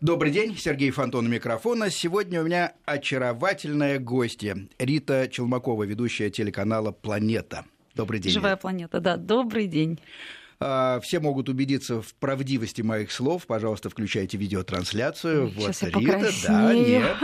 Добрый день, Сергей Фонтон у микрофона. Сегодня у меня очаровательная гостья Рита Челмакова, ведущая телеканала «Планета». Добрый день. Живая планета, да. Добрый день. А, все могут убедиться в правдивости моих слов. Пожалуйста, включайте видеотрансляцию. Сейчас вот я Рита, да, нет.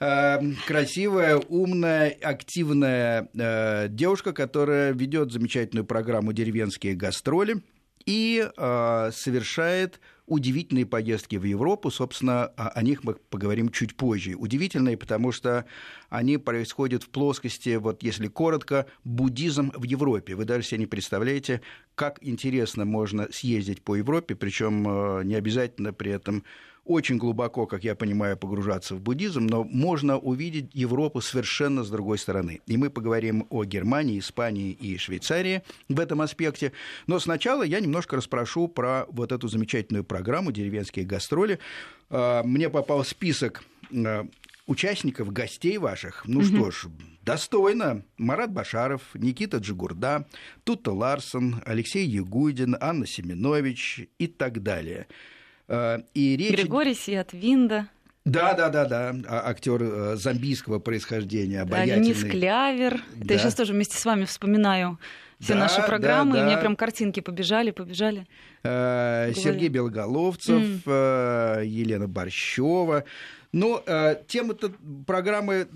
А, красивая, умная, активная э, девушка, которая ведет замечательную программу «Деревенские гастроли» и э, совершает удивительные поездки в Европу. Собственно, о них мы поговорим чуть позже. Удивительные, потому что они происходят в плоскости, вот если коротко, буддизм в Европе. Вы даже себе не представляете, как интересно можно съездить по Европе, причем э, не обязательно при этом очень глубоко, как я понимаю, погружаться в буддизм, но можно увидеть Европу совершенно с другой стороны. И мы поговорим о Германии, Испании и Швейцарии в этом аспекте. Но сначала я немножко расспрошу про вот эту замечательную программу «Деревенские гастроли». А, мне попал список а, участников, гостей ваших. Ну угу. что ж, достойно. Марат Башаров, Никита Джигурда, Тута Ларсон, Алексей Ягудин, Анна Семенович и так далее – Э, и речь... Григорий Сиатвинда. Да, да, да, да, а, актер э, зомбийского происхождения, обаятельный. Денис Клявер. Да. Это я сейчас тоже вместе с вами вспоминаю все да, наши программы, да, да. и у меня прям картинки побежали, побежали. Э, Сергей Белоголовцев, mm. Елена Борщева. Но э, тема программы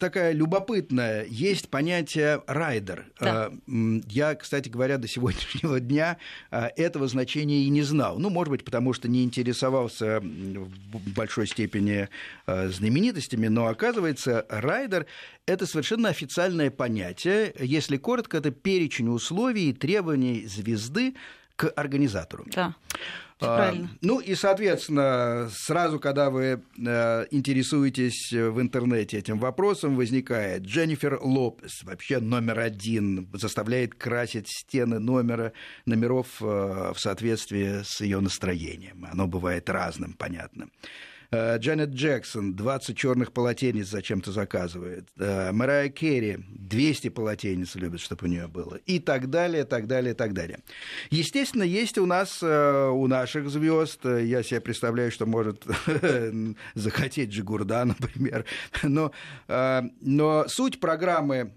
такая любопытная. Есть понятие райдер. Да. Э, я, кстати говоря, до сегодняшнего дня э, этого значения и не знал. Ну, может быть, потому что не интересовался в большой степени э, знаменитостями, но оказывается, райдер это совершенно официальное понятие. Если коротко, это перечень условий и требований звезды к организатору. Да. А, ну и, соответственно, сразу, когда вы э, интересуетесь в интернете этим вопросом, возникает Дженнифер Лопес, вообще номер один, заставляет красить стены номера, номеров э, в соответствии с ее настроением. Оно бывает разным, понятно. Э, Джанет Джексон 20 черных полотенец зачем-то заказывает. Э, Марая Керри 200 полотенец любит, чтобы у нее было. И так далее, так далее, так далее. Естественно, есть у нас, э, у наших звезд, я себе представляю, что может захотеть Джигурда, например. Но, но суть программы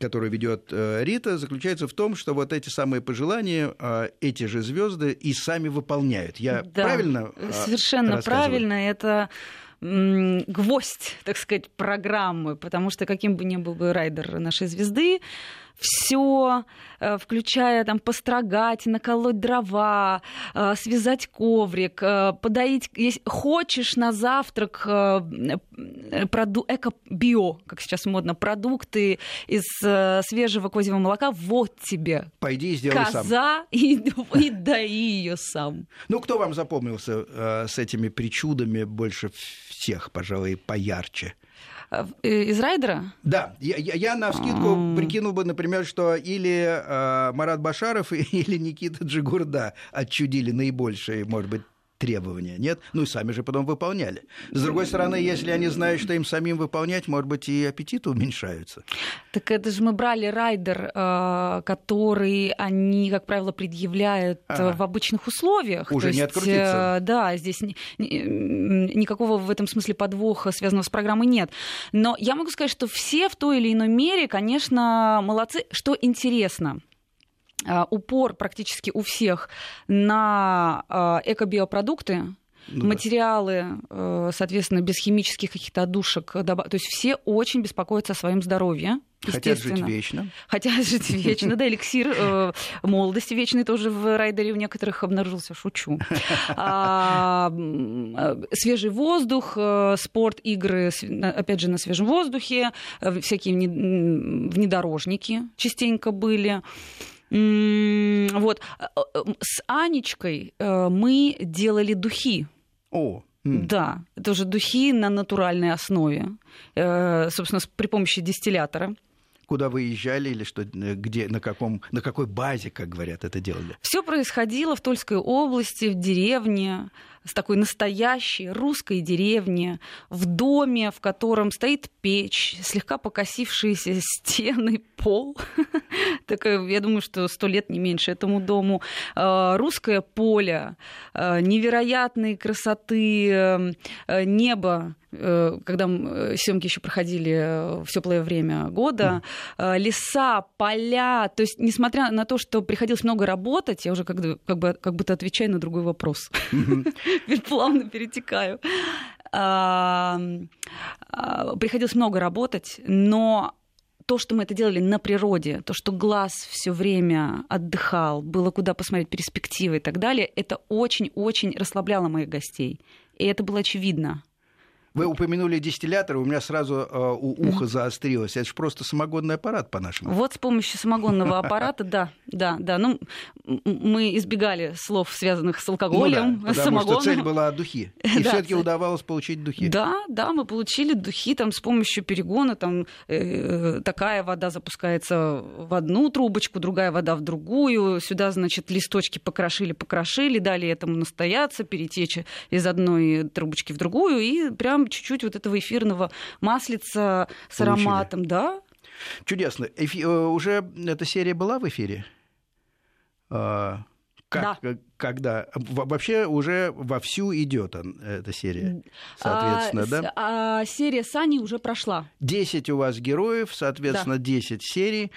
которую ведет э, Рита, заключается в том, что вот эти самые пожелания э, эти же звезды и сами выполняют. Я да, правильно? Э, совершенно правильно. Это гвоздь, так сказать, программы, потому что каким бы ни был бы райдер нашей звезды, все, э, включая там построгать, наколоть дрова, э, связать коврик, э, подоить, если хочешь на завтрак проду, эко-био, как сейчас модно, продукты из свежего козьего молока, вот тебе. Пойди и сделай Коза сам. И, и даи ее сам. Ну, кто вам запомнился с этими причудами больше всех, пожалуй, поярче? Э, из райдера? Да, я, я, я на вскидку mm. прикинул бы, например, что или э, Марат Башаров, или Никита Джигурда отчудили наибольшие, может быть, требования, нет? Ну и сами же потом выполняли. С другой стороны, если они знают, что им самим выполнять, может быть, и аппетиты уменьшаются. Так это же мы брали райдер, э, который они, как правило, предъявляют ага. в обычных условиях. Уже То не есть, открутиться. Да, здесь никакого в этом смысле подвоха, связанного с программой, нет. Но я могу сказать, что все в той или иной мере, конечно, молодцы. Что интересно – упор практически у всех на а, экобиопродукты, ну, материалы, да. соответственно, без химических каких-то одушек. То есть все очень беспокоятся о своем здоровье. Хотят жить вечно. Хотят жить вечно. Да, эликсир э, молодости вечный тоже в райдере у некоторых обнаружился. Шучу. А, свежий воздух, э, спорт, игры, опять же, на свежем воздухе, э, всякие внедорожники частенько были. Вот. Э, э, с Анечкой э, мы делали духи. О, Да, это уже духи на натуральной основе, собственно, при помощи дистиллятора куда выезжали или что, где, на, каком, на какой базе, как говорят, это делали? Все происходило в Тульской области, в деревне. С такой настоящей русской деревни, в доме, в котором стоит печь, слегка покосившиеся стены, пол. Так, я думаю, что сто лет не меньше этому дому. Э, русское поле, э, невероятной красоты э, небо, когда съемки еще проходили в теплое время года, леса, поля. То есть, несмотря на то, что приходилось много работать, я уже как, как, бы, как будто отвечаю на другой вопрос. Плавно перетекаю. Приходилось много работать, но то, что мы это делали на природе, то, что глаз все время отдыхал, было куда посмотреть перспективы и так далее, это очень-очень расслабляло моих гостей. И это было очевидно. Вы упомянули дистиллятор, у меня сразу э, у уха заострилось. Это же просто самогонный аппарат, по-нашему. Вот с помощью самогонного аппарата, да, да, да. Ну, мы избегали слов, связанных с алкоголем, ну да, с самогоном. что цель была духи. И да, все-таки удавалось получить духи. Да, да, мы получили духи там с помощью перегона. Там э, такая вода запускается в одну трубочку, другая вода в другую. Сюда, значит, листочки покрошили, покрошили, дали этому настояться, перетечь из одной трубочки в другую и прям там чуть-чуть вот этого эфирного маслица с Получили. ароматом, да. Чудесно. Эфи... Э, уже эта серия была в эфире? А, как, да. Когда? Вообще уже вовсю идет эта серия, соответственно, а, да? А, серия Сани уже прошла. Десять у вас героев, соответственно, да. серий.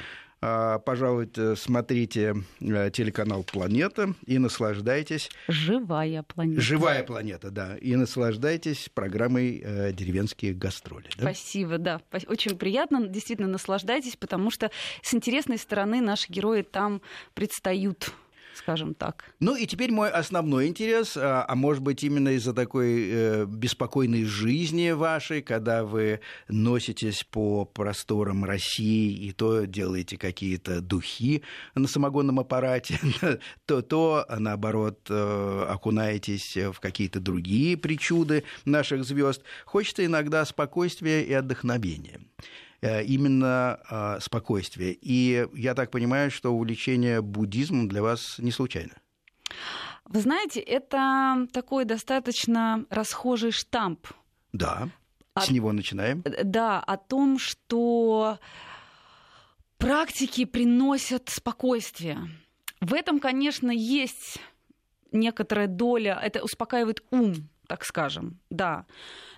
А, пожалуйста, смотрите э, телеканал «Планета» и наслаждайтесь... Живая планета. Живая планета, да. И наслаждайтесь программой э, «Деревенские гастроли». Да? Спасибо, да. Очень приятно. Действительно, наслаждайтесь, потому что с интересной стороны наши герои там предстают скажем так. Ну и теперь мой основной интерес, а, а может быть именно из-за такой э, беспокойной жизни вашей, когда вы носитесь по просторам России и то делаете какие-то духи на самогонном аппарате, то, то наоборот э, окунаетесь в какие-то другие причуды наших звезд. Хочется иногда спокойствия и отдохновения. Э, именно а, спокойствие. И я так понимаю, что увлечение буддизмом для вас не случайно. Вы знаете, это такой достаточно расхожий штамп. Да, о... с него начинаем. Э, да, о том, что практики приносят спокойствие. В этом, конечно, есть некоторая доля, это успокаивает ум, так скажем, да.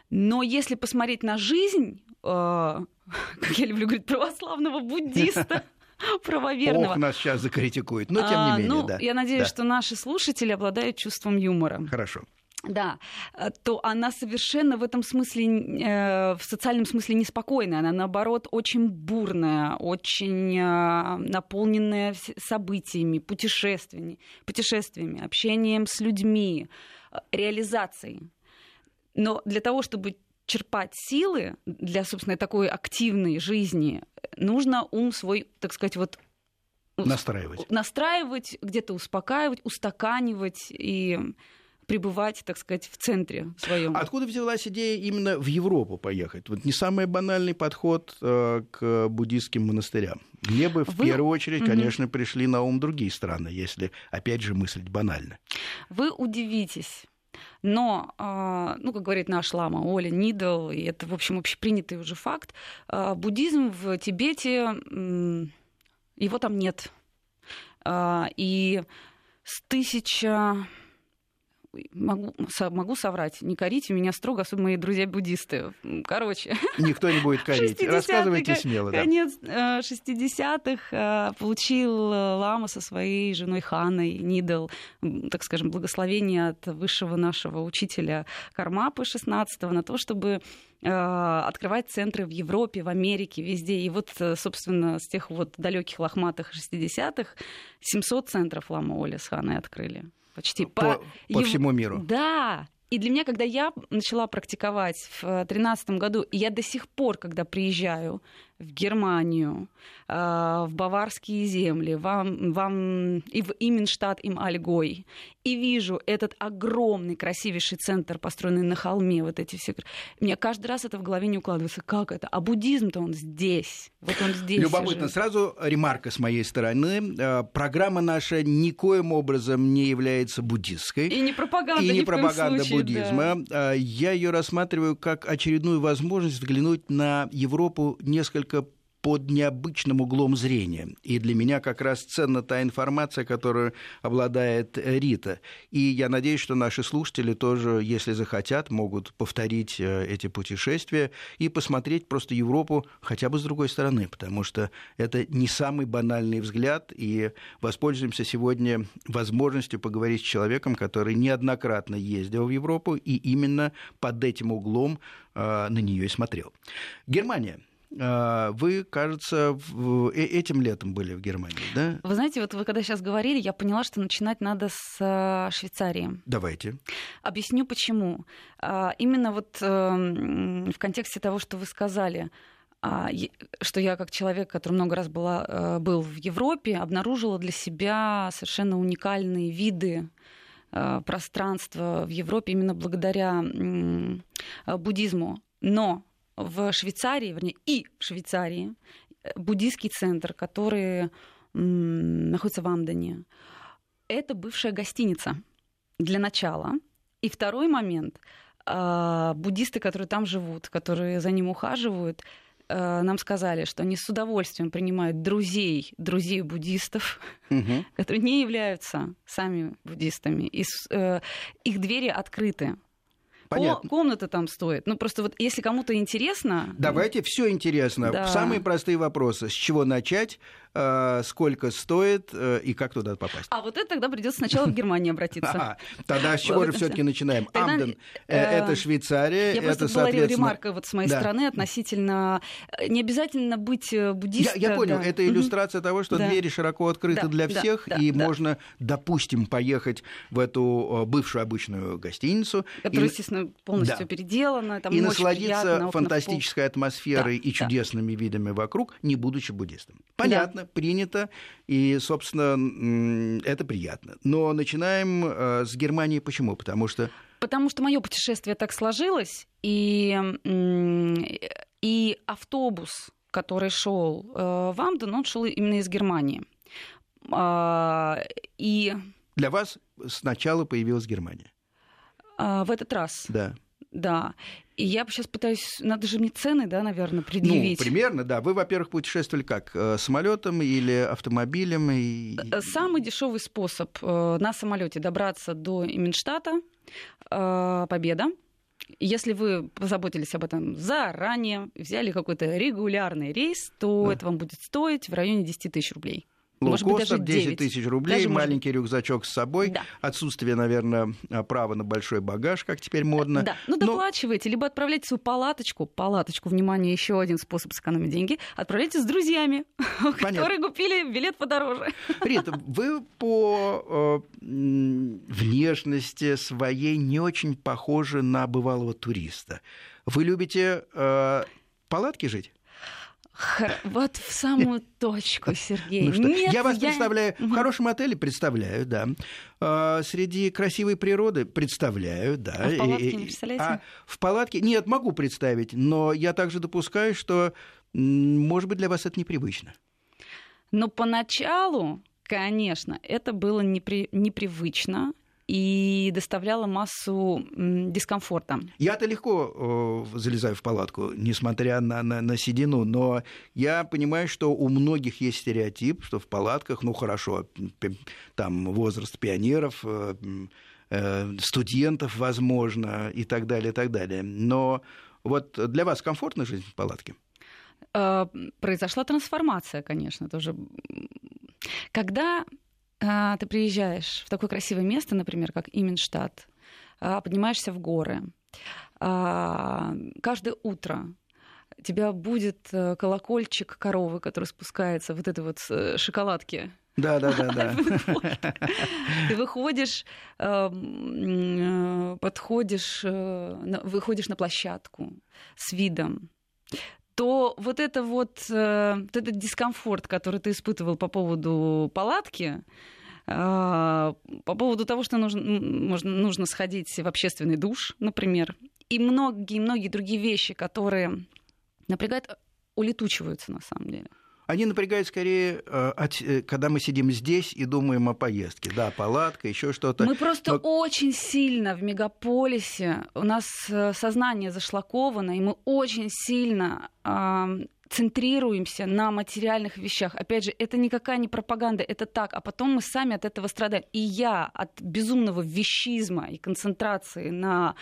Но если посмотреть на жизнь, э, как я люблю говорить, православного буддиста, правоверного. Ох, нас сейчас закритикуют, но тем не а, менее, ну, да. Я надеюсь, да. что наши слушатели обладают чувством юмора. Хорошо. Да, то она совершенно в этом смысле, э, в социальном смысле неспокойная. Она, наоборот, очень бурная, очень э, наполненная событиями, путешествиями, путешествиями, общением с людьми, реализацией. Но для того, чтобы черпать силы для, собственно, такой активной жизни, нужно ум свой, так сказать, вот настраивать, настраивать где-то успокаивать, устаканивать и пребывать, так сказать, в центре своем. Откуда взялась идея именно в Европу поехать? Вот не самый банальный подход э, к буддийским монастырям. Мне бы в Вы... первую очередь, конечно, угу. пришли на ум другие страны, если, опять же, мыслить банально. Вы удивитесь. Но, а, ну, как говорит наш лама Оля Нидл, и это, в общем, общепринятый уже факт, а, буддизм в Тибете, его там нет. А, и с тысяча могу, могу соврать, не корите меня строго, особенно мои друзья-буддисты. Короче. Никто не будет корить. Рассказывайте смело. Да. Конец 60-х э, получил э, Лама со своей женой Ханой Нидл, так скажем, благословение от высшего нашего учителя Кармапы 16-го на то, чтобы э, открывать центры в Европе, в Америке, везде. И вот, собственно, с тех вот далеких лохматых 60-х 700 центров Лама Оля с Ханой открыли почти по, по, по всему миру. Да, и для меня, когда я начала практиковать в 2013 году, я до сих пор, когда приезжаю в Германию, а, в Баварские земли, в, в, и в Именштадт им Альгой, и вижу этот огромный, красивейший центр, построенный на холме, вот эти все... Мне каждый раз это в голове не укладывается. Как это? А буддизм-то он здесь. Вот он здесь. Любопытно. Живет. Сразу ремарка с моей стороны. Э, программа наша никоим образом не является буддистской. И не пропаганда, и не пропаганда случае, буддизма. Да. Э, я ее рассматриваю как очередную возможность взглянуть на Европу несколько под необычным углом зрения. И для меня как раз ценна та информация, которую обладает Рита. И я надеюсь, что наши слушатели тоже, если захотят, могут повторить э, эти путешествия и посмотреть просто Европу хотя бы с другой стороны, потому что это не самый банальный взгляд, и воспользуемся сегодня возможностью поговорить с человеком, который неоднократно ездил в Европу и именно под этим углом э, на нее и смотрел. Германия. А, вы, кажется, э, этим летом были в Германии, да? Вы знаете, вот вы когда сейчас говорили, я поняла, что начинать надо с э, Швейцарии. Давайте. Объясню почему. А, именно вот эм, в контексте того, что вы сказали, а, что я как человек, который много раз была, э, был в Европе, обнаружила для себя совершенно уникальные виды пространства в Европе именно благодаря буддизму. Но в Швейцарии, вернее, и в Швейцарии э, буддийский центр, который находится в Амдане. Это бывшая гостиница для начала. И второй момент. А, буддисты, которые там живут, которые за ним ухаживают, э, нам сказали, что они с удовольствием принимают друзей, друзей буддистов, угу. которые не являются сами буддистами. И э, их двери открыты Понятно. комната там стоит. Ну, просто вот если кому-то интересно... Давайте все интересно. Да. Самые простые вопросы. С чего начать? Э, сколько стоит э, и как туда попасть. А вот это тогда придется сначала в Германию обратиться. Тогда с чего же все-таки начинаем? Амден э, это Швейцария. Я просто была ремарка вот с моей стороны относительно не обязательно быть буддистом. Я понял, это иллюстрация того, что двери широко открыты для всех, и можно, допустим, поехать в эту бывшую обычную гостиницу. Которая, естественно, полностью переделана. И насладиться фантастической атмосферой и чудесными видами вокруг, не будучи буддистом. Понятно принято, и, собственно, это приятно. Но начинаем э, с Германии. Почему? Потому что... Потому что мое путешествие так сложилось, и, и автобус, который шел э, в Амден, он шел именно из Германии. А, и... Для вас сначала появилась Германия? А, в этот раз. Да. Да. И я сейчас пытаюсь, надо же мне цены, да, наверное, предъявить. Ну, примерно, да. Вы, во-первых, путешествовали как? Э, самолетом или автомобилем? И... Э, самый дешевый способ э, на самолете добраться до Именштата Победа. Если вы позаботились об этом заранее, взяли какой-то регулярный рейс, то да. это вам будет стоить в районе 10 тысяч рублей. Лоукостер 10 тысяч рублей, даже маленький может... рюкзачок с собой, да. отсутствие, наверное, права на большой багаж, как теперь модно. Да, ну доплачивайте, Но... либо отправляйте свою палаточку, палаточку, внимание, еще один способ сэкономить деньги, отправляйте с друзьями, Понятно. которые купили билет подороже. Рита, вы по э, внешности своей не очень похожи на бывалого туриста. Вы любите э, палатки жить? Вот в самую точку, Сергей. Ну Нет, я вас я... представляю в хорошем отеле, представляю, да. А, среди красивой природы представляю, да. А в палатке не представляете? А в палатке нет, могу представить, но я также допускаю, что, может быть, для вас это непривычно. Но поначалу, конечно, это было непри... непривычно и доставляла массу дискомфорта. Я-то легко э, залезаю в палатку, несмотря на, на, на седину, но я понимаю, что у многих есть стереотип, что в палатках, ну хорошо, там возраст пионеров, э, э, студентов, возможно, и так далее, и так далее. Но вот для вас комфортна жизнь в палатке? Э, произошла трансформация, конечно, тоже. Когда ты приезжаешь в такое красивое место, например, как Именштадт, а, поднимаешься в горы, а, каждое утро тебя будет э, колокольчик коровы, который спускается, вот это вот э, шоколадки. Да, да, да, да. Ты выходишь, э, подходишь, выходишь на площадку с видом то вот это вот, э, вот этот дискомфорт, который ты испытывал по поводу палатки, по поводу того, что нужно, можно, нужно сходить в общественный душ, например, и многие-многие другие вещи, которые напрягают, улетучиваются на самом деле. Они напрягают скорее, э, э, когда мы сидим здесь и думаем о поездке. Да, палатка, еще что-то. Мы просто Но... очень сильно в мегаполисе, у нас э, сознание зашлаковано, и мы очень сильно центрируемся на материальных вещах. Опять же, это никакая не пропаганда, это так. А потом мы сами от этого страдаем. И я от безумного вещизма и концентрации на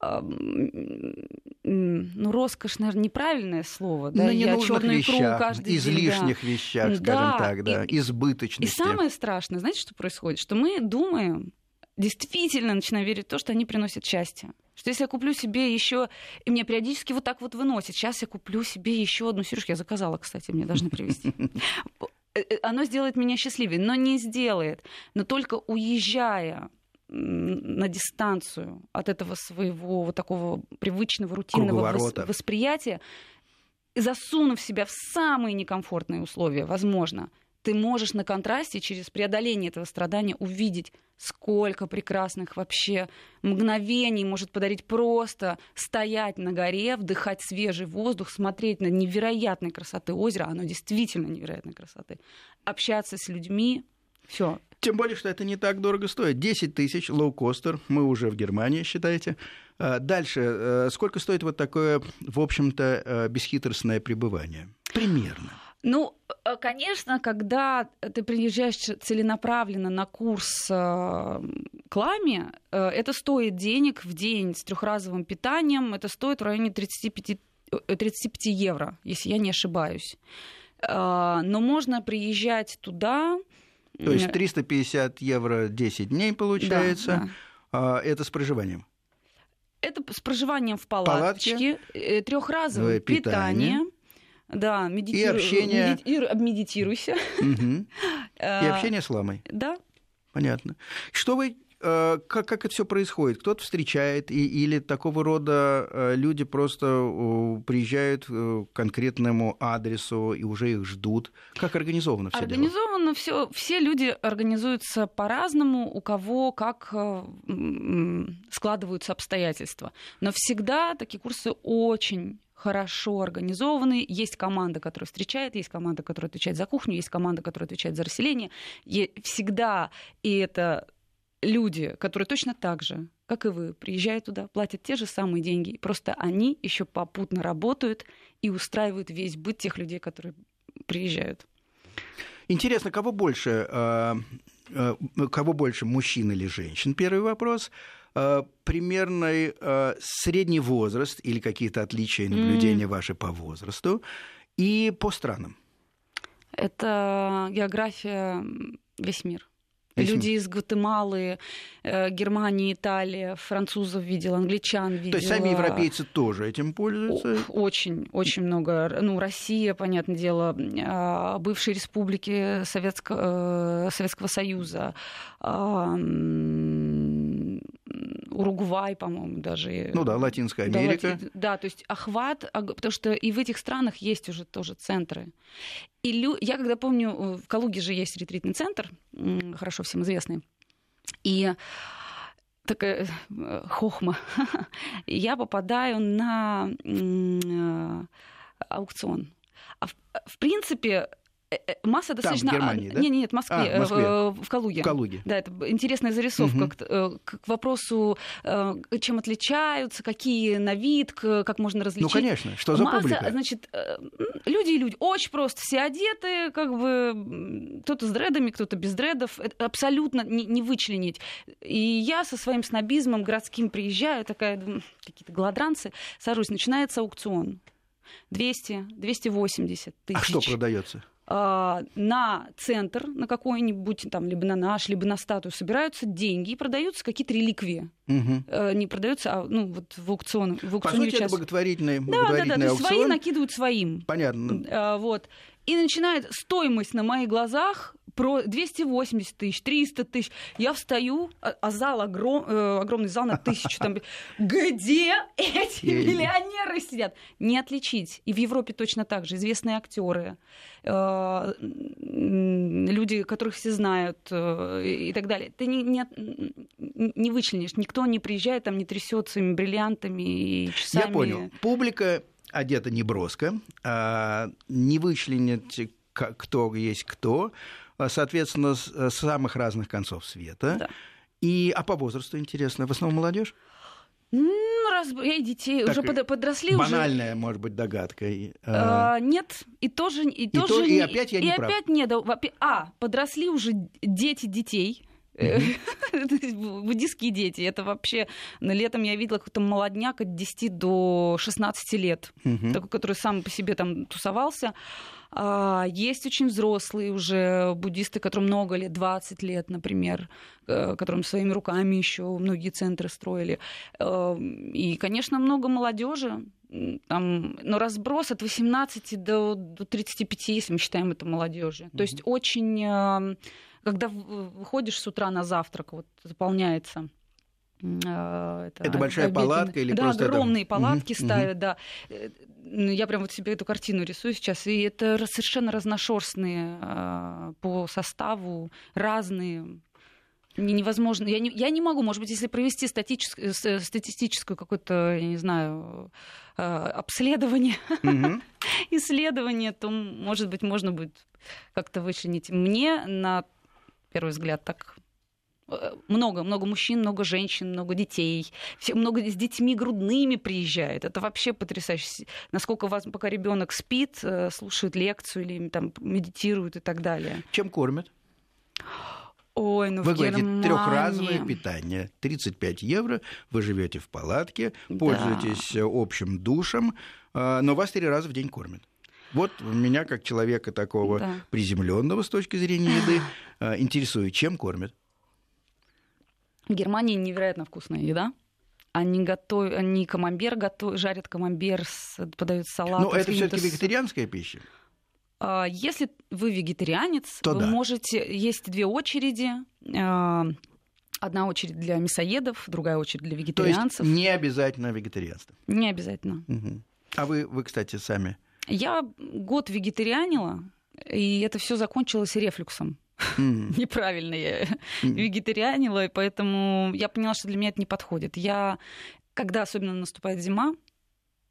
ну, роскошь, наверное, неправильное слово, да, на я черную вещах, каждый излишних день, да. вещах, скажем да, так, да, и, избыточности. И самое страшное, знаете, что происходит? Что мы думаем, действительно начинаем верить в то, что они приносят счастье. Что если я куплю себе еще, и мне периодически вот так вот выносит, сейчас я куплю себе еще одну сережку, я заказала, кстати, мне должны привезти. Э, э, оно сделает меня счастливее, но не сделает. Но только уезжая на дистанцию от этого своего вот такого привычного, рутинного восприятия, засунув себя в самые некомфортные условия, возможно, ты можешь на контрасте через преодоление этого страдания увидеть, сколько прекрасных вообще мгновений может подарить просто стоять на горе, вдыхать свежий воздух, смотреть на невероятной красоты озера, оно действительно невероятной красоты, общаться с людьми, все, тем более, что это не так дорого стоит. 10 тысяч лоукостер, мы уже в Германии, считаете. А, дальше, э, сколько стоит вот такое, в общем-то, э, бесхитростное пребывание? Примерно. Ну, э, конечно, когда ты приезжаешь целенаправленно на курс к ламе, это стоит денег в день с трехразовым питанием, это стоит в районе 35, 35 евро, если я не ошибаюсь. Но можно приезжать туда, то есть 350 евро 10 дней получается. Да, да. А, это с проживанием. Это с проживанием в палатке, э, трехразовое питание. питание. Да, медитиру... и общение. Меди... медитируйся. Угу. И общение с ламой. Да. Понятно. Что вы как, как это все происходит? Кто-то встречает, и, или такого рода э, люди просто приезжают к конкретному адресу и уже их ждут? Как организовано все Организовано все. Все люди организуются по-разному, у кого как э, складываются обстоятельства. Но всегда такие курсы очень хорошо организованы. Есть команда, которая встречает, есть команда, которая отвечает за кухню, есть команда, которая отвечает за расселение. И всегда, и это люди, которые точно так же, как и вы, приезжают туда, платят те же самые деньги, просто они еще попутно работают и устраивают весь быт тех людей, которые приезжают. Интересно, кого больше, э, э, кого больше, мужчин или женщин? Первый вопрос. Э, примерный средний возраст или какие-то отличия наблюдения mm. ваши по возрасту и по странам? Это география весь мир. Люди из Гватемалы, э, Германии, Италии, французов видел, англичан видел. То есть сами европейцы тоже этим пользуются? Очень, очень много. Ну, Россия, понятное дело, а, бывшие республики Советского, э, Советского Союза, а, Уругвай, по-моему, даже. Ну да, Латинская Америка. Да, Лати... да, то есть охват, потому что и в этих странах есть уже тоже центры. И лю... я когда помню, э, в Калуге же есть ретритный центр, хорошо всем известный, и такая э, хохма. я попадаю на э, аукцион. А в, в принципе, Э, э, масса достаточно... Там, в Германии, да? Нет, нет, в Москве, а, в, Москве. В, в Калуге. В Калуге. Да, это интересная зарисовка угу. к, к вопросу, чем отличаются, какие на вид, как можно различить. Ну, конечно, что за Масса, публика? Значит, люди и люди, очень просто, все одеты, как бы, кто-то с дредами, кто-то без дредов, это абсолютно не, не вычленить. И я со своим снобизмом городским приезжаю, такая, какие-то голодранцы, сажусь, начинается аукцион. 200, 280 тысяч. А что продается? А, на центр, на какой-нибудь, там, либо на наш, либо на статую собираются деньги и продаются какие-то реликвии. Угу. Не продаются, а ну, вот в аукцион. В По сути, это благотворительный, благотворительный да, да, да, аукцион. свои накидывают своим. Понятно. А, вот. И начинает стоимость на моих глазах про 280 тысяч, 300 тысяч. Я встаю, а, а зал огром, э, огромный зал на тысячу. Там, где эти миллионеры сидят? Не отличить. И в Европе точно так же. Известные актеры, э, люди, которых все знают э, и так далее. Ты не, не, не вычленишь. Никто не приезжает, там не трясет своими бриллиантами и часами. Я понял. Публика одета не броско, а не вычленить, кто есть кто, соответственно, с э, самых разных концов света. Да. И, а по возрасту интересно, в основном молодежь? Ну, раз и детей так, уже подросли банальная, уже. может быть, догадка. А, а, нет, и тоже и, и тоже то, и опять я не и прав. опять нет. А подросли уже дети детей. Буддийские дети. Это вообще... На летом я видела какой-то молодняк от 10 до 16 лет, такой, который сам по себе там тусовался. А, есть очень взрослые уже буддисты, которым много лет, 20 лет, например, э, которым своими руками еще многие центры строили. Э, и, конечно, много молодежи. Там, но разброс от 18 до, до 35, если мы считаем это молодежью. Mm-hmm. То есть очень, э, когда выходишь с утра на завтрак, вот заполняется это, это большая обеденная. палатка или да, просто огромные это... палатки угу, ставят, угу. да. Ну, я прям вот себе эту картину рисую сейчас, и это совершенно разношерстные а, по составу, разные невозможно. Я не, я не могу, может быть, если провести статическую, статистическую какое-то, я не знаю, а, обследование, mm исследование, то, может быть, можно будет как-то вычленить. Мне, на первый взгляд, так много, много мужчин, много женщин, много детей, все, много с детьми грудными приезжает. Это вообще потрясающе. Насколько вас, пока ребенок спит, э, слушает лекцию или там медитирует и так далее. Чем кормят? Ой, ну вы в говорите, Германии... трехразовое питание, 35 евро, вы живете в палатке, пользуетесь да. общим душем, э, но вас три раза в день кормят. Вот меня, как человека такого да. приземленного с точки зрения еды, э, интересует, чем кормят. В Германии невероятно вкусная еда. Они готовят, они камамбер готовят, жарят камамбер, подают салат. Но это все-таки вегетарианская пища. А, если вы вегетарианец, То вы да. можете есть две очереди. А, одна очередь для мясоедов, другая очередь для вегетарианцев. То есть не обязательно вегетарианство. Не обязательно. Угу. А вы, вы, кстати, сами? Я год вегетарианила, и это все закончилось рефлюксом. Mm. Неправильно я mm. вегетарианила, и поэтому я поняла, что для меня это не подходит. Я, когда особенно наступает зима,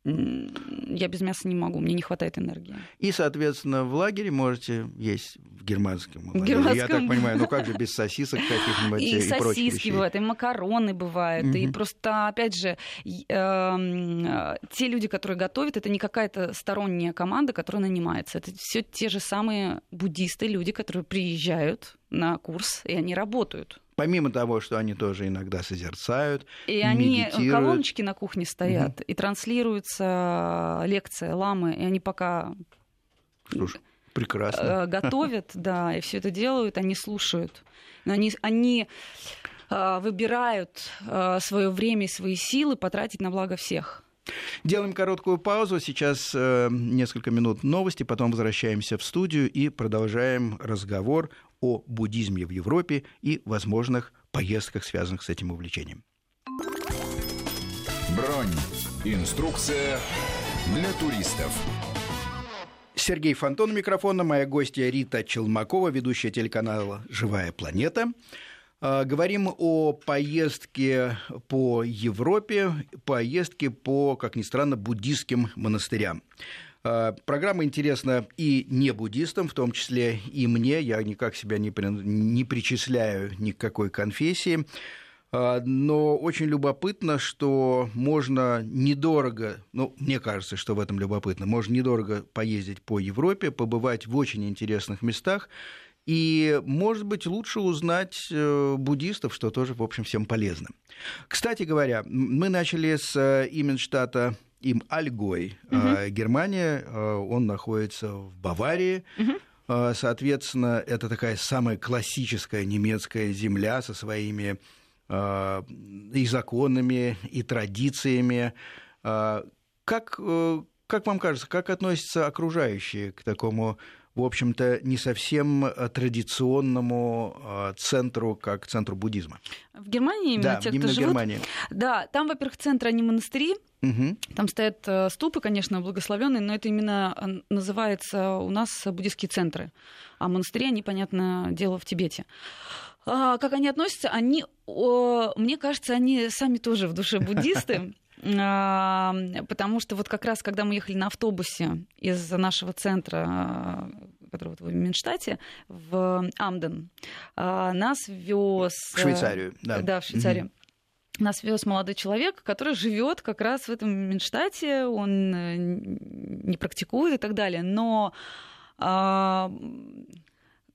я без мяса не могу, мне не хватает энергии. И, соответственно, в лагере можете есть в германском лагере. Германском... Я так понимаю, ну как же без сосисок каких-нибудь и, и сосиски бывают, и макароны бывают, угу. и просто, опять же, э, те люди, которые готовят, это не какая-то сторонняя команда, которая нанимается, это все те же самые буддисты, люди, которые приезжают на курс, и они работают. Помимо того, что они тоже иногда созерцают, И они медитируют. колоночки на кухне стоят, угу. и транслируется лекция ламы, и они пока Слушай, прекрасно. Э, готовят, да, и все это делают, они слушают. Они, они э, выбирают э, свое время и свои силы потратить на благо всех. Делаем короткую паузу. Сейчас э, несколько минут новости, потом возвращаемся в студию и продолжаем разговор о буддизме в Европе и возможных поездках, связанных с этим увлечением. Бронь. Инструкция для туристов. Сергей Фонтон у микрофона, моя гостья Рита Челмакова, ведущая телеканала «Живая планета». А, говорим о поездке по Европе, поездке по, как ни странно, буддийским монастырям. А, программа интересна и не буддистам, в том числе и мне. Я никак себя не, при... не причисляю ни к какой конфессии. А, но очень любопытно, что можно недорого, ну, мне кажется, что в этом любопытно, можно недорого поездить по Европе, побывать в очень интересных местах и, может быть, лучше узнать э, буддистов, что тоже, в общем, всем полезно. Кстати говоря, мы начали с э, имен штата им Альгой, угу. Германия, э, он находится в Баварии. Угу. Соответственно, это такая самая классическая немецкая земля со своими и законами, и традициями. Как, как вам кажется, как относятся окружающие к такому в общем-то, не совсем э, традиционному э, центру, как центру буддизма. В Германии именно да, те, именно кто живут? Германии. Да, там, во-первых, центры, они монастыри, Угу. там стоят э, ступы, конечно, благословенные, но это именно называется у нас буддийские центры. А монастыри, они, понятное дело, в Тибете. А, как они относятся? Они, о, мне кажется, они сами тоже в душе буддисты. Потому что вот как раз, когда мы ехали на автобусе из нашего центра, а, который вот в Минштате, в Амден, а, нас вез... В Швейцарию, да. Да, в Швейцарию. Нас вез молодой человек, который живет как раз в этом Минштате, он э, не практикует и так далее, но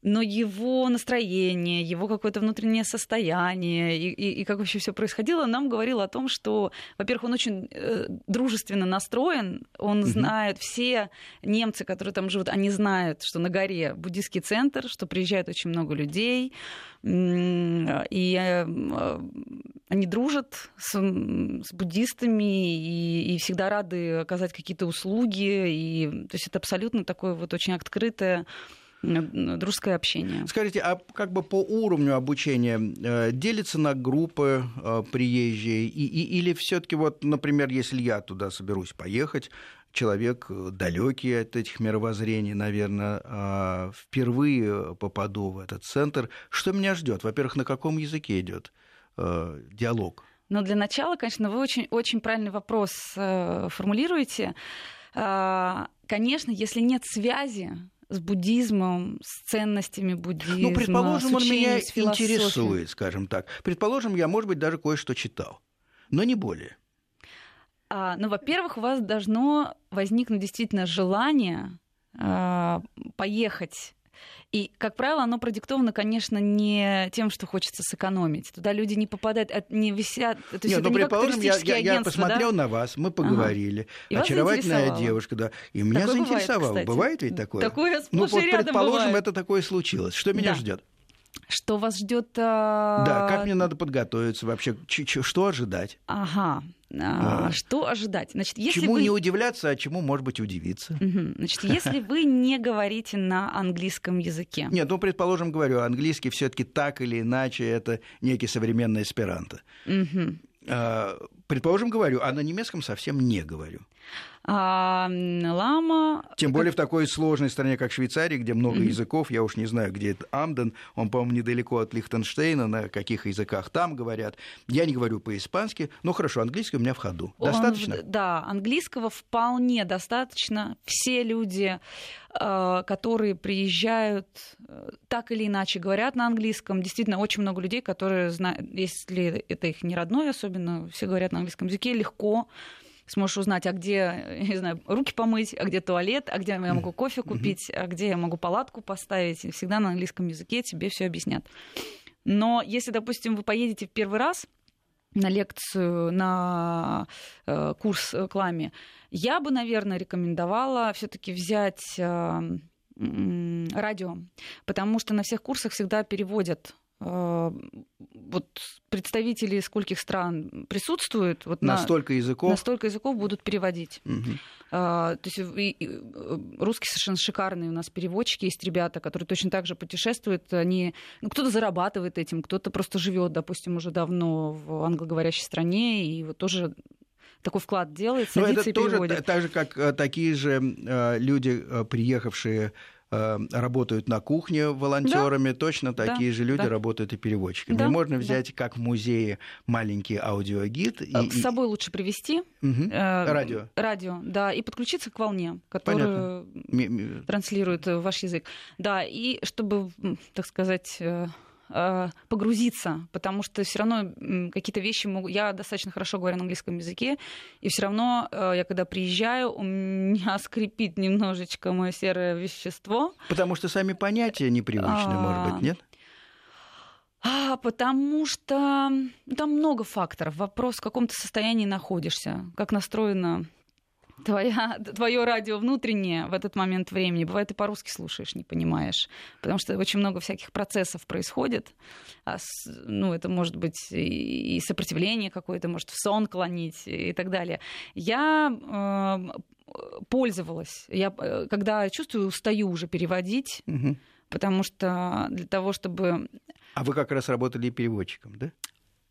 но его настроение, его какое-то внутреннее состояние и, и, и как вообще все происходило, нам говорило о том, что, во-первых, он очень э, дружественно настроен, он Мгм. знает, все немцы, которые там живут, они знают, что на горе буддийский центр, что приезжает очень много людей, м, и э, э, они дружат с, с буддистами и, и всегда рады оказать какие-то услуги, и, то есть это абсолютно такое вот очень открытое дружеское общение. Скажите, а как бы по уровню обучения э, делится на группы э, приезжие? И, и- или все-таки вот, например, если я туда соберусь поехать, человек далекий от этих мировоззрений, наверное, э, впервые попаду в этот центр, что меня ждет? Во-первых, на каком языке идет э, диалог? Но для начала, конечно, вы очень, очень правильный вопрос э, формулируете. А, Конечно, если нет связи с буддизмом, с ценностями буддизма, Ну, предположим, он меня интересует, скажем так. Предположим, я, может быть, даже кое-что читал, но не более. А, ну, во-первых, у вас должно возникнуть действительно желание а, поехать. И, как правило, оно продиктовано, конечно, не тем, что хочется сэкономить. Туда люди не попадают, от- не висят. То есть Нет, это ну, не предположим, я, я- я агентства, да? посмотрел на вас, мы поговорили. Вас Очаровательная девушка, да. И меня Такое бывает, заинтересовало. кстати. Бывает ведь такое? Такое ну, вот предположим, бывает. это такое случилось. Что меня Да. ждет? Что вас ждет? а, Да, как мне надо подготовиться вообще? Ч- ч- что ожидать? Ага. А, А. Что ожидать? Значит, если чему вы... не удивляться, а чему, может быть, удивиться? Мгм. Значит, если вы не говорите на английском языке, Нет, ну, предположим, говорю, английский все-таки так или иначе это некий современный эсперанто. А, Предположим, говорю, а на немецком совсем не говорю. А, лама... Тем более в такой сложной стране, как Швейцария, где много языков, я уж не знаю, где это Амден, он, по-моему, недалеко от Лихтенштейна, на каких языках там говорят. Я не говорю по-испански, ну хорошо, английский у меня в ходу. он- Достаточно? да, английского вполне достаточно. Все люди, э, которые приезжают, э, так или иначе говорят на английском. Действительно, очень много людей, которые знают, если это их не родной, особенно все говорят на английском языке, легко сможешь узнать, а где, не знаю, руки помыть, а где туалет, а где я могу кофе купить, а где я могу палатку поставить. И всегда на английском языке тебе все объяснят. Но если, допустим, вы поедете в первый раз на лекцию, на э, курс э, к ламе, я бы, наверное, рекомендовала все-таки взять э, м, радио, потому что на всех курсах всегда переводят э, вот представители скольких стран присутствуют, вот На на, столько языков. на столько языков будут переводить. А, То есть и- и, русские совершенно шикарные у нас переводчики есть ребята, которые точно так же путешествуют. Они, ну, кто-то зарабатывает этим, кто-то просто живет, допустим, уже давно в англоговорящей стране и вот тоже такой вклад делает, Но садится это и тоже переводит. та- так же, как э, такие же э, люди, э, приехавшие работают на кухне волонтерами, точно Да, такие же люди да. работают и переводчиками. Да, И можно да. взять, как в музее, маленький аудиогид. И, Э, и- С собой лучше привезти Мгм. э, Радио. радио, да, и подключиться к волне, которая Ми- ми- транслирует э, ваш язык. Да, и чтобы, так сказать, э, э, погрузиться, потому что все равно какие-то вещи могу... Я достаточно хорошо говорю на английском языке, и все равно э, я когда приезжаю, у меня скрипит немножечко мое серое вещество, Потому что сами понятия непривычны, может быть, А, нет? а, потому что там много факторов. Вопрос, в каком ты состоянии находишься, как настроена твоя, твое радио внутреннее в этот момент времени. Бывает, и по-русски слушаешь, не понимаешь. Потому что очень много всяких процессов происходит. А ну, это может быть и сопротивление какое-то, может в сон клонить и так далее. Я э, пользовалась. Я, э, когда чувствую, устаю уже переводить, угу. потому что для того, чтобы... А вы как раз работали переводчиком, да?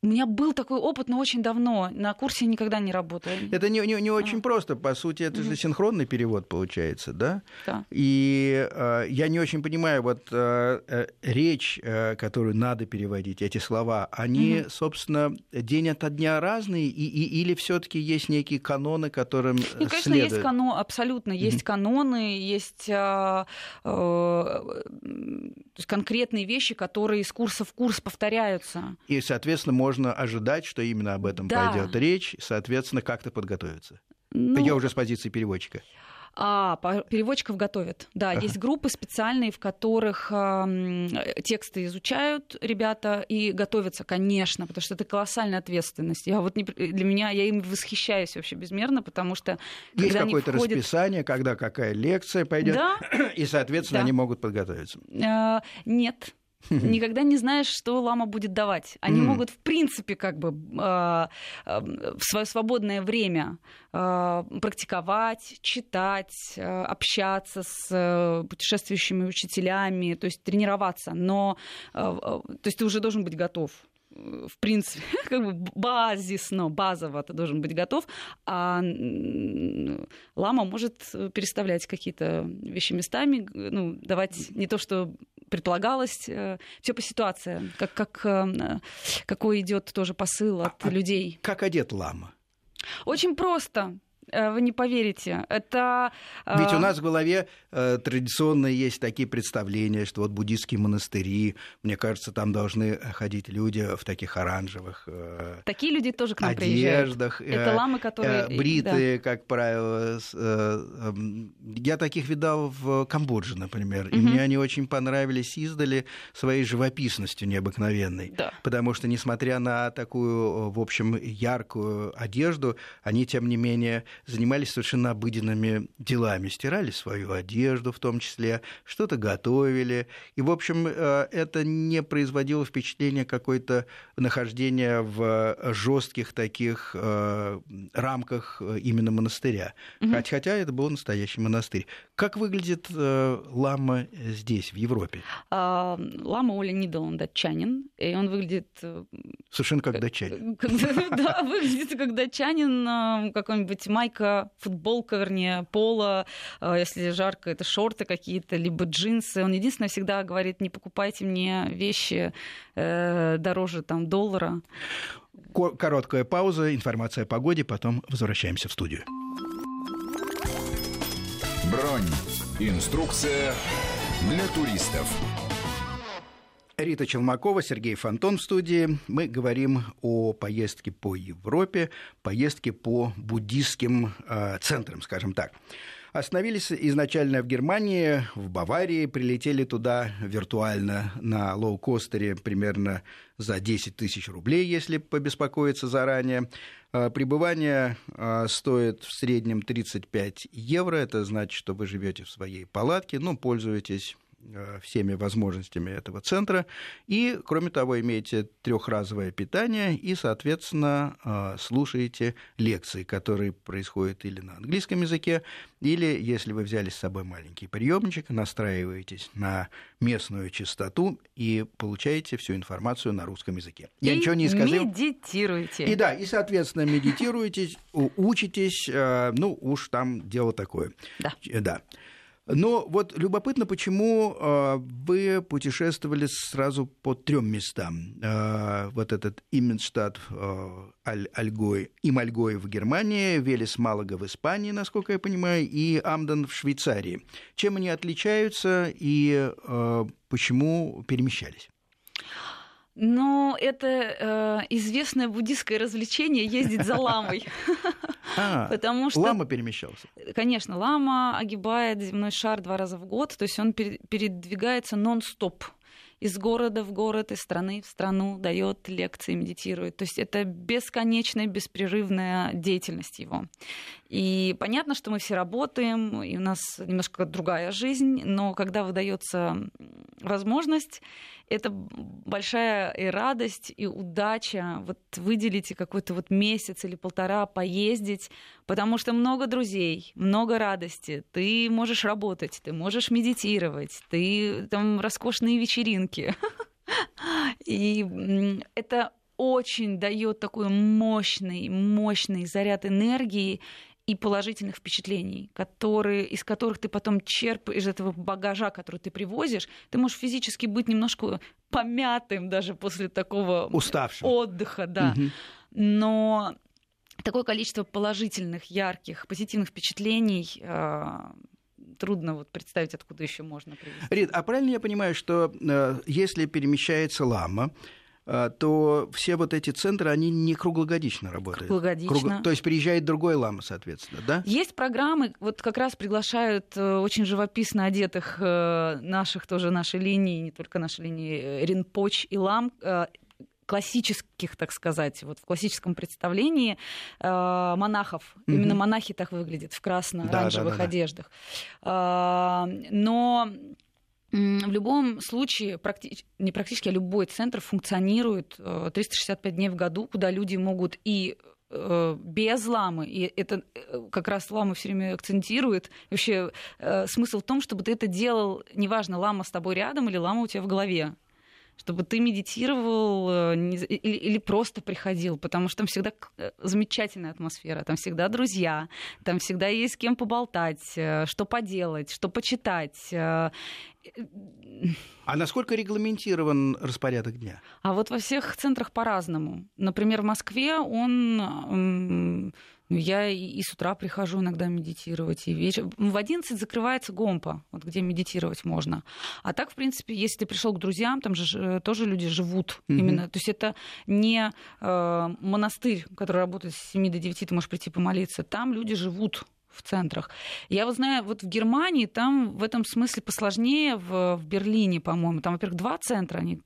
У меня был такой опыт, но очень давно. На курсе никогда не работала. Это не, не, не очень а. просто. По сути, это же синхронный перевод получается, да? Да. И э, я не очень понимаю, вот э, э, речь, э, которую надо переводить, эти слова, они, угу. собственно, день ото дня разные, и, и, или все таки есть некие каноны, которым Нет, конечно, следует? есть каноны, абсолютно. Есть угу. каноны, есть э, э, конкретные вещи, которые из курса в курс повторяются. И, соответственно, можно можно ожидать, что именно об этом да. пойдет речь, соответственно, как-то подготовиться. Ну, Я уже с позиции переводчика. А, переводчиков готовят. Да, ага. есть группы специальные, в которых э, тексты изучают ребята и готовятся, конечно, потому что это колоссальная ответственность. Я вот не, для меня я им восхищаюсь вообще безмерно, потому что есть какое-то входят... расписание, когда какая лекция пойдет, да? и, соответственно, да. они могут подготовиться. Э, нет, никогда не знаешь, что лама будет давать. Они mm. могут, в принципе, как бы э, э, в свое свободное время э, практиковать, читать, э, общаться с э, путешествующими учителями, то есть тренироваться. Но э, э, то есть ты уже должен быть готов в принципе, как бы базисно, базово ты должен быть готов, а лама может переставлять какие-то вещи местами, ну, давать не то, что предполагалось, э, все по ситуации, как, как, э, какой идет тоже посыл от а, людей. Как одет лама? Очень просто. Э, вы не поверите. Это... Э, Ведь у нас в голове э, традиционно есть такие представления, что вот буддийские монастыри, мне кажется, там должны ходить люди в таких оранжевых Такие люди тоже к нам одеждах, приезжают. Это ламы, которые... Бритые, да. как правило. Эм, я таких видал в Камбодже, например, и угу. мне они очень понравились издали своей живописностью необыкновенной. Да. Потому что, несмотря на такую, в общем, яркую одежду, они, тем не менее, занимались совершенно обыденными делами, стирали свою одежду в том числе, что-то готовили. И, в общем, э, это не производило впечатления какой-то нахождения в жестких таких э, рамках э, именно монастыря. Угу. Хотя это был настоящий монастырь. Как выглядит лама здесь, в Европе? А, лама Оля Нидл, он датчанин, и он выглядит... Совершенно как датчанин. Да, выглядит как датчанин, какой-нибудь майка, футболка, вернее, поло, э, если жарко, это шорты какие-то, либо джинсы. Он единственное всегда говорит, не покупайте мне вещи э, дороже там, доллара. Короткая пауза, информация о погоде, потом возвращаемся в студию. Бронь. Инструкция для туристов. Рита Челмакова, Сергей Фонтон в студии. Мы говорим о поездке по Европе, поездке по буддийским э, центрам, скажем так. Остановились изначально в Германии, в Баварии, прилетели туда виртуально на лоукостере примерно за 10 тысяч рублей, если побеспокоиться заранее. А, пребывание а, стоит в среднем 35 евро, это значит, что вы живете в своей палатке, ну, пользуетесь Э, всеми возможностями этого центра. И, кроме того, имеете трехразовое питание и, соответственно, э, слушаете лекции, которые происходят или на английском языке, или, если вы взяли с собой маленький приемничек, настраиваетесь на местную частоту и получаете всю информацию на русском языке. Я и ничего не сказал. Медитируете. И да, и, соответственно, медитируете, учитесь, э, ну, уж там дело такое. Да. Да. Но вот любопытно, почему э, вы путешествовали сразу по трем местам. Э, вот этот Именштадт, э, Альгой, Имальгой в Германии, Велес Малага в Испании, насколько я понимаю, и Амден в Швейцарии. Чем они отличаются и почему перемещались? Но это э, известное буддийское развлечение ездить за ламой. Потому что, лама перемещался? Конечно, лама огибает земной шар два раза в год, то есть он передвигается нон-стоп. из города в город, из страны в страну, дает лекции, медитирует. То есть это бесконечная, беспрерывная деятельность его. И понятно, что мы все работаем, и у нас немножко другая жизнь, но когда выдается возможность, это большая и радость, и удача вот выделить какой-то вот месяц или полтора поездить, потому что много друзей, много радости, ты можешь работать, ты можешь медитировать, ты там роскошные вечеринки. И это очень дает такой мощный, мощный заряд энергии, и положительных впечатлений, которые, из которых ты потом черпаешь, из этого багажа, который ты привозишь, ты можешь физически быть немножко помятым даже после такого Уставшим. отдыха, да. Угу. Но такое количество положительных, ярких, позитивных впечатлений а, трудно вот представить, откуда еще можно привести. Рит, а правильно я понимаю, что э, если перемещается лама, то все вот эти центры, они не круглогодично работают. Круглогодично. Круг... То есть приезжает другой лама, соответственно, да? Есть программы, вот как раз приглашают э, очень живописно одетых э, наших тоже нашей линии, не только нашей линии, э, Ринпоч и лам, классических, так сказать, вот в классическом представлении э, монахов. Mm-hmm. Именно монахи так выглядят в красно-оранжевых да, да, да, одеждах. Э, но в любом случае, практи... не практически, а любой центр функционирует 365 э, дней в году, куда люди могут и э, без ламы, и это э, как раз лама все время акцентирует. Вообще смысл в том, чтобы ты это делал, неважно, лама с тобой рядом или лама у тебя в голове чтобы ты медитировал или, или просто приходил, потому что там всегда замечательная атмосфера, там всегда друзья, там всегда есть с кем поболтать, что поделать, что почитать. А насколько регламентирован распорядок дня? А вот во всех центрах по-разному. Например, в Москве он... Я и с утра прихожу иногда медитировать, и вечером. В 11 закрывается гомпа, вот где медитировать можно. А так, в принципе, если ты пришел к друзьям, там же тоже люди живут mm-hmm. именно. То есть это не э, монастырь, который работает с 7 до 9, ты можешь прийти помолиться. Там люди живут в центрах. Я вот знаю, вот в Германии там в этом смысле посложнее, в, в Берлине, по-моему, там, во-первых, два центра, они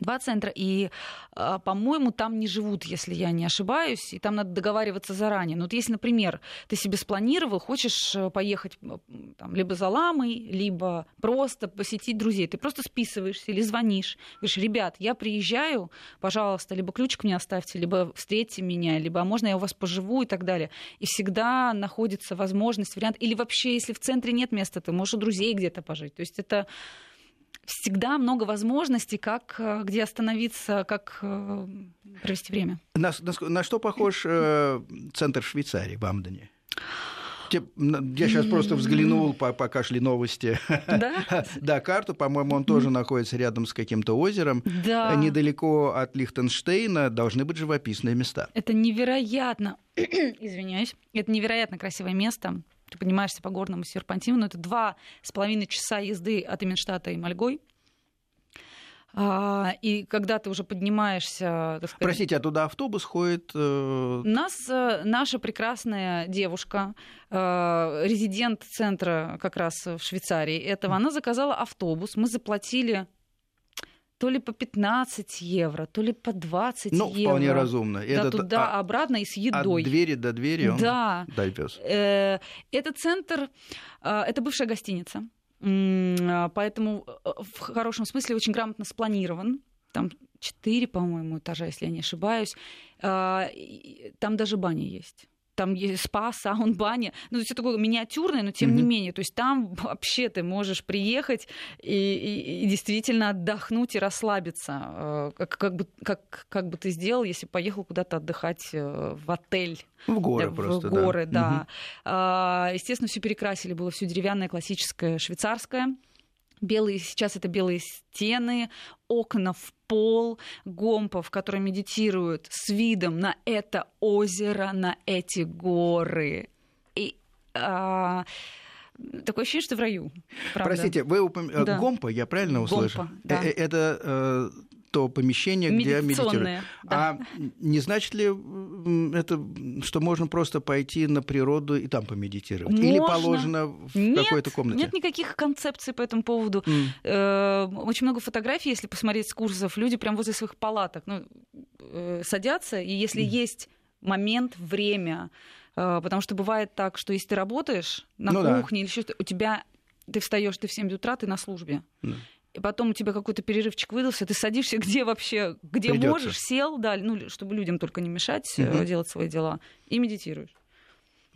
Два центра, и, а, по-моему, там не живут, если я не ошибаюсь, и там надо договариваться заранее. Но вот если, например, ты себе спланировал, хочешь э, поехать там, либо за ламой, либо просто посетить друзей, ты просто списываешься или звонишь, говоришь, ребят, я приезжаю, пожалуйста, либо ключик мне оставьте, либо встретьте меня, либо «А можно я у вас поживу и так далее. И всегда находится возможность, вариант, или вообще, если в центре нет места, ты можешь у друзей где-то пожить. То есть это всегда много возможностей, как, э, где остановиться, как э, провести время. На, на, на что похож э, центр Швейцарии в Амдене? Я сейчас просто взглянул, пока шли новости. Да? да, карту, по-моему, он тоже находится рядом с каким-то озером. Да. Недалеко от Лихтенштейна должны быть живописные места. Это невероятно, извиняюсь, это невероятно красивое место ты поднимаешься по горному серпантину, но это два с половиной часа езды от Именштата и Мальгой. А, и когда ты уже поднимаешься... Так сказать, Простите, а туда автобус ходит? Э... Нас э, наша прекрасная девушка, э, резидент центра как раз в Швейцарии этого, она заказала автобус, мы заплатили то ли по 15 евро, то ли по 20 ну, евро. Ну, вполне разумно. Да, это туда, а, обратно и с едой. От двери до двери он да. дай пес. Э, это центр, э, это бывшая гостиница. Э, поэтому э, в хорошем смысле очень грамотно спланирован. Там четыре, по-моему, этажа, если я не ошибаюсь. Э, там даже баня есть там есть спа, саун, баня. Ну, все такое миниатюрное, но тем mm-hmm. не менее. То есть там вообще ты можешь приехать и, и, и действительно отдохнуть и расслабиться. Э, как, как, бы, как, как бы ты сделал, если поехал куда-то отдыхать э, в отель. В горы в просто, горы, да. да. Угу. Естественно, все перекрасили, было все деревянное, классическое, швейцарское. Белые, сейчас это белые стены, окна в пол, гомпа, в которой медитируют с видом на это озеро, на эти горы. И а, такое ощущение, что в раю. Правда. Простите, вы упом... Э, да. Гомпа, я правильно услышал? Гомпа, да. Э, это э, то помещение, где медитируют. Да. А не значит ли это, что можно просто пойти на природу и там помедитировать? Можно. Или положено в нет, какой-то комнате? Нет никаких концепций по этому поводу. Mm. Очень много фотографий, если посмотреть с курсов, люди прям возле своих палаток ну, э, садятся, и если mm. есть момент, время, э, потому что бывает так, что если ты работаешь на ну, кухне да. или что-то, у тебя ты встаешь, ты в 7 утра, ты на службе. Mm и потом у тебя какой-то перерывчик выдался, ты садишься где вообще, где Придётся. можешь, сел, да, ну, чтобы людям только не мешать угу. делать свои дела, и медитируешь.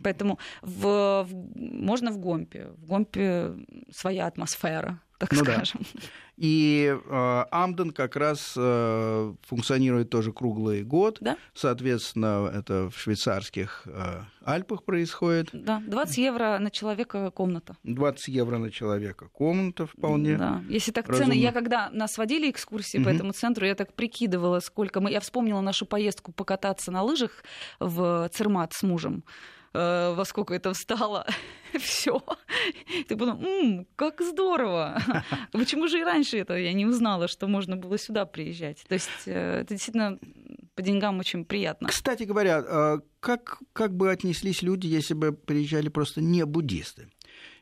Поэтому в, в, можно в Гомпе. В Гомпе своя атмосфера так ну скажем. Да. И э, Амден как раз э, функционирует тоже круглый год. Да? Соответственно, это в швейцарских э, Альпах происходит. Да, 20 евро на человека комната. 20 евро на человека комната вполне. Да, если так разумно. цены. Я когда нас водили экскурсии угу. по этому центру, я так прикидывала, сколько мы. Я вспомнила нашу поездку покататься на лыжах в Цермат с мужем. Э, во сколько это встало, все. Ты подумал, м-м, как здорово. Почему же и раньше это я не узнала, что можно было сюда приезжать? То есть э, это действительно по деньгам очень приятно. Кстати говоря, э, как, как бы отнеслись люди, если бы приезжали просто не буддисты?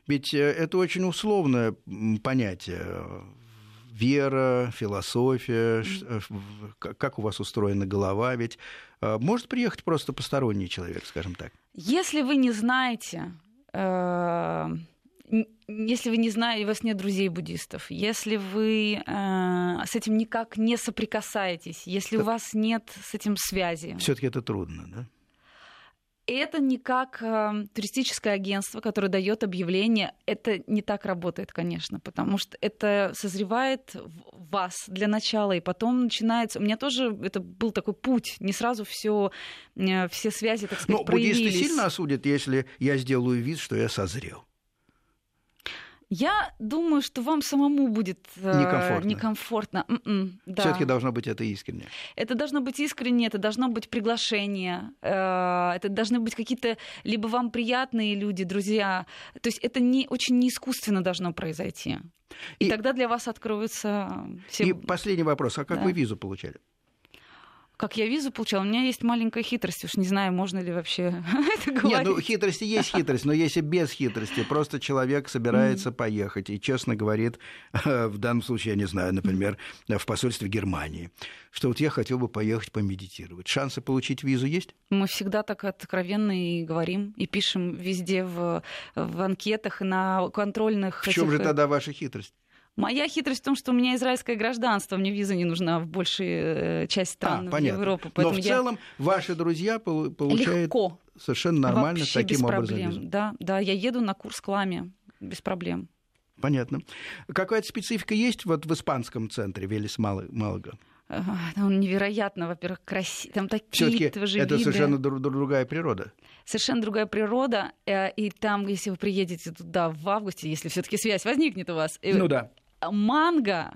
Ведь это очень условное понятие вера, философия, как у вас устроена голова, ведь может приехать просто посторонний человек, скажем так. Если вы не знаете, э, если вы не знаете, у вас нет друзей буддистов, если вы э, с этим никак не соприкасаетесь, если у вас нет с этим связи. Все-таки это трудно, да? Это не как э, туристическое агентство, которое дает объявление. Это не так работает, конечно, потому что это созревает в вас для начала, и потом начинается. У меня тоже это был такой путь, не сразу все, э, все связи, так сказать, Но проявились. буддисты сильно осудят, если я сделаю вид, что я созрел. Я думаю, что вам самому будет э, некомфортно. некомфортно. М-м, да. Все-таки должно быть это искренне. Это должно быть искренне, это должно быть приглашение, э, это должны быть какие-то либо вам приятные люди, друзья. То есть это не очень не искусственно должно произойти. И, и тогда для вас откроются все. И последний вопрос: а как да. вы визу получали? Как я визу получала, у меня есть маленькая хитрость, уж не знаю, можно ли вообще это говорить. Нет, ну хитрости есть хитрость, но если без хитрости, просто человек собирается поехать и честно говорит, в данном случае, я не знаю, например, в посольстве Германии, что вот я хотел бы поехать помедитировать. Шансы получить визу есть? Мы всегда так откровенно и говорим, и пишем везде в, в анкетах, на контрольных... В чем этих... же тогда ваша хитрость? Моя хитрость в том, что у меня израильское гражданство, мне виза не нужна в большей э, части стран а, Европы. Но в целом я... ваши друзья получают Легко. совершенно нормально Вообще таким без образом проблем. визу. Да, да, я еду на курс к ламе без проблем. Понятно. Какая-то специфика есть вот в испанском центре Велес Малага? Он невероятно, во-первых, красивый. Там такие тоже это виды. совершенно другая природа. Совершенно другая природа. Э, и там, если вы приедете туда в августе, если все-таки связь возникнет у вас. Ну да манго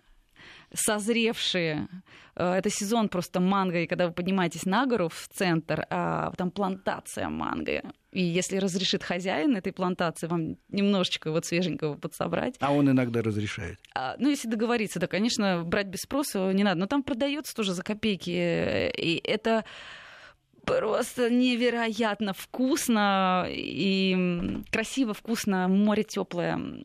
созревшие. Э, это сезон просто манго, и когда вы поднимаетесь на гору в центр, а там плантация манго. И если разрешит хозяин этой плантации вам немножечко вот свеженького подсобрать. А он иногда разрешает. А, ну, если договориться, да, конечно, брать без спроса не надо. Но там продается тоже за копейки. И это просто невероятно вкусно и красиво, вкусно, море теплое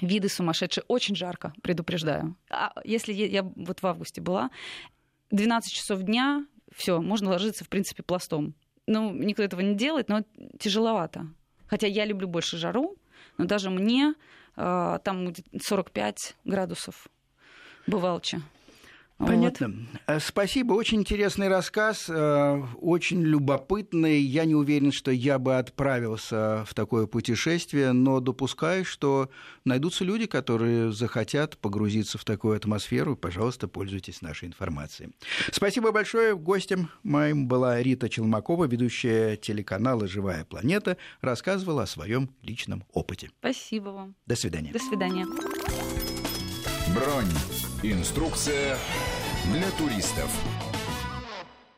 виды сумасшедшие. Очень жарко, предупреждаю. А если я, вот в августе была, 12 часов дня, все, можно ложиться, в принципе, пластом. Ну, никто этого не делает, но тяжеловато. Хотя я люблю больше жару, но даже мне э, там 45 градусов бывалче. Понятно. Вот. Э, спасибо. Очень интересный рассказ, э, очень любопытный. Я не уверен, что я бы отправился в такое путешествие, но допускаю, что найдутся люди, которые захотят погрузиться в такую атмосферу. Пожалуйста, пользуйтесь нашей информацией. Спасибо большое. Гостем моим была Рита Челмакова, ведущая телеканала «Живая планета», рассказывала о своем личном опыте. Спасибо вам. До свидания. До свидания. Бронь. Инструкция для туристов.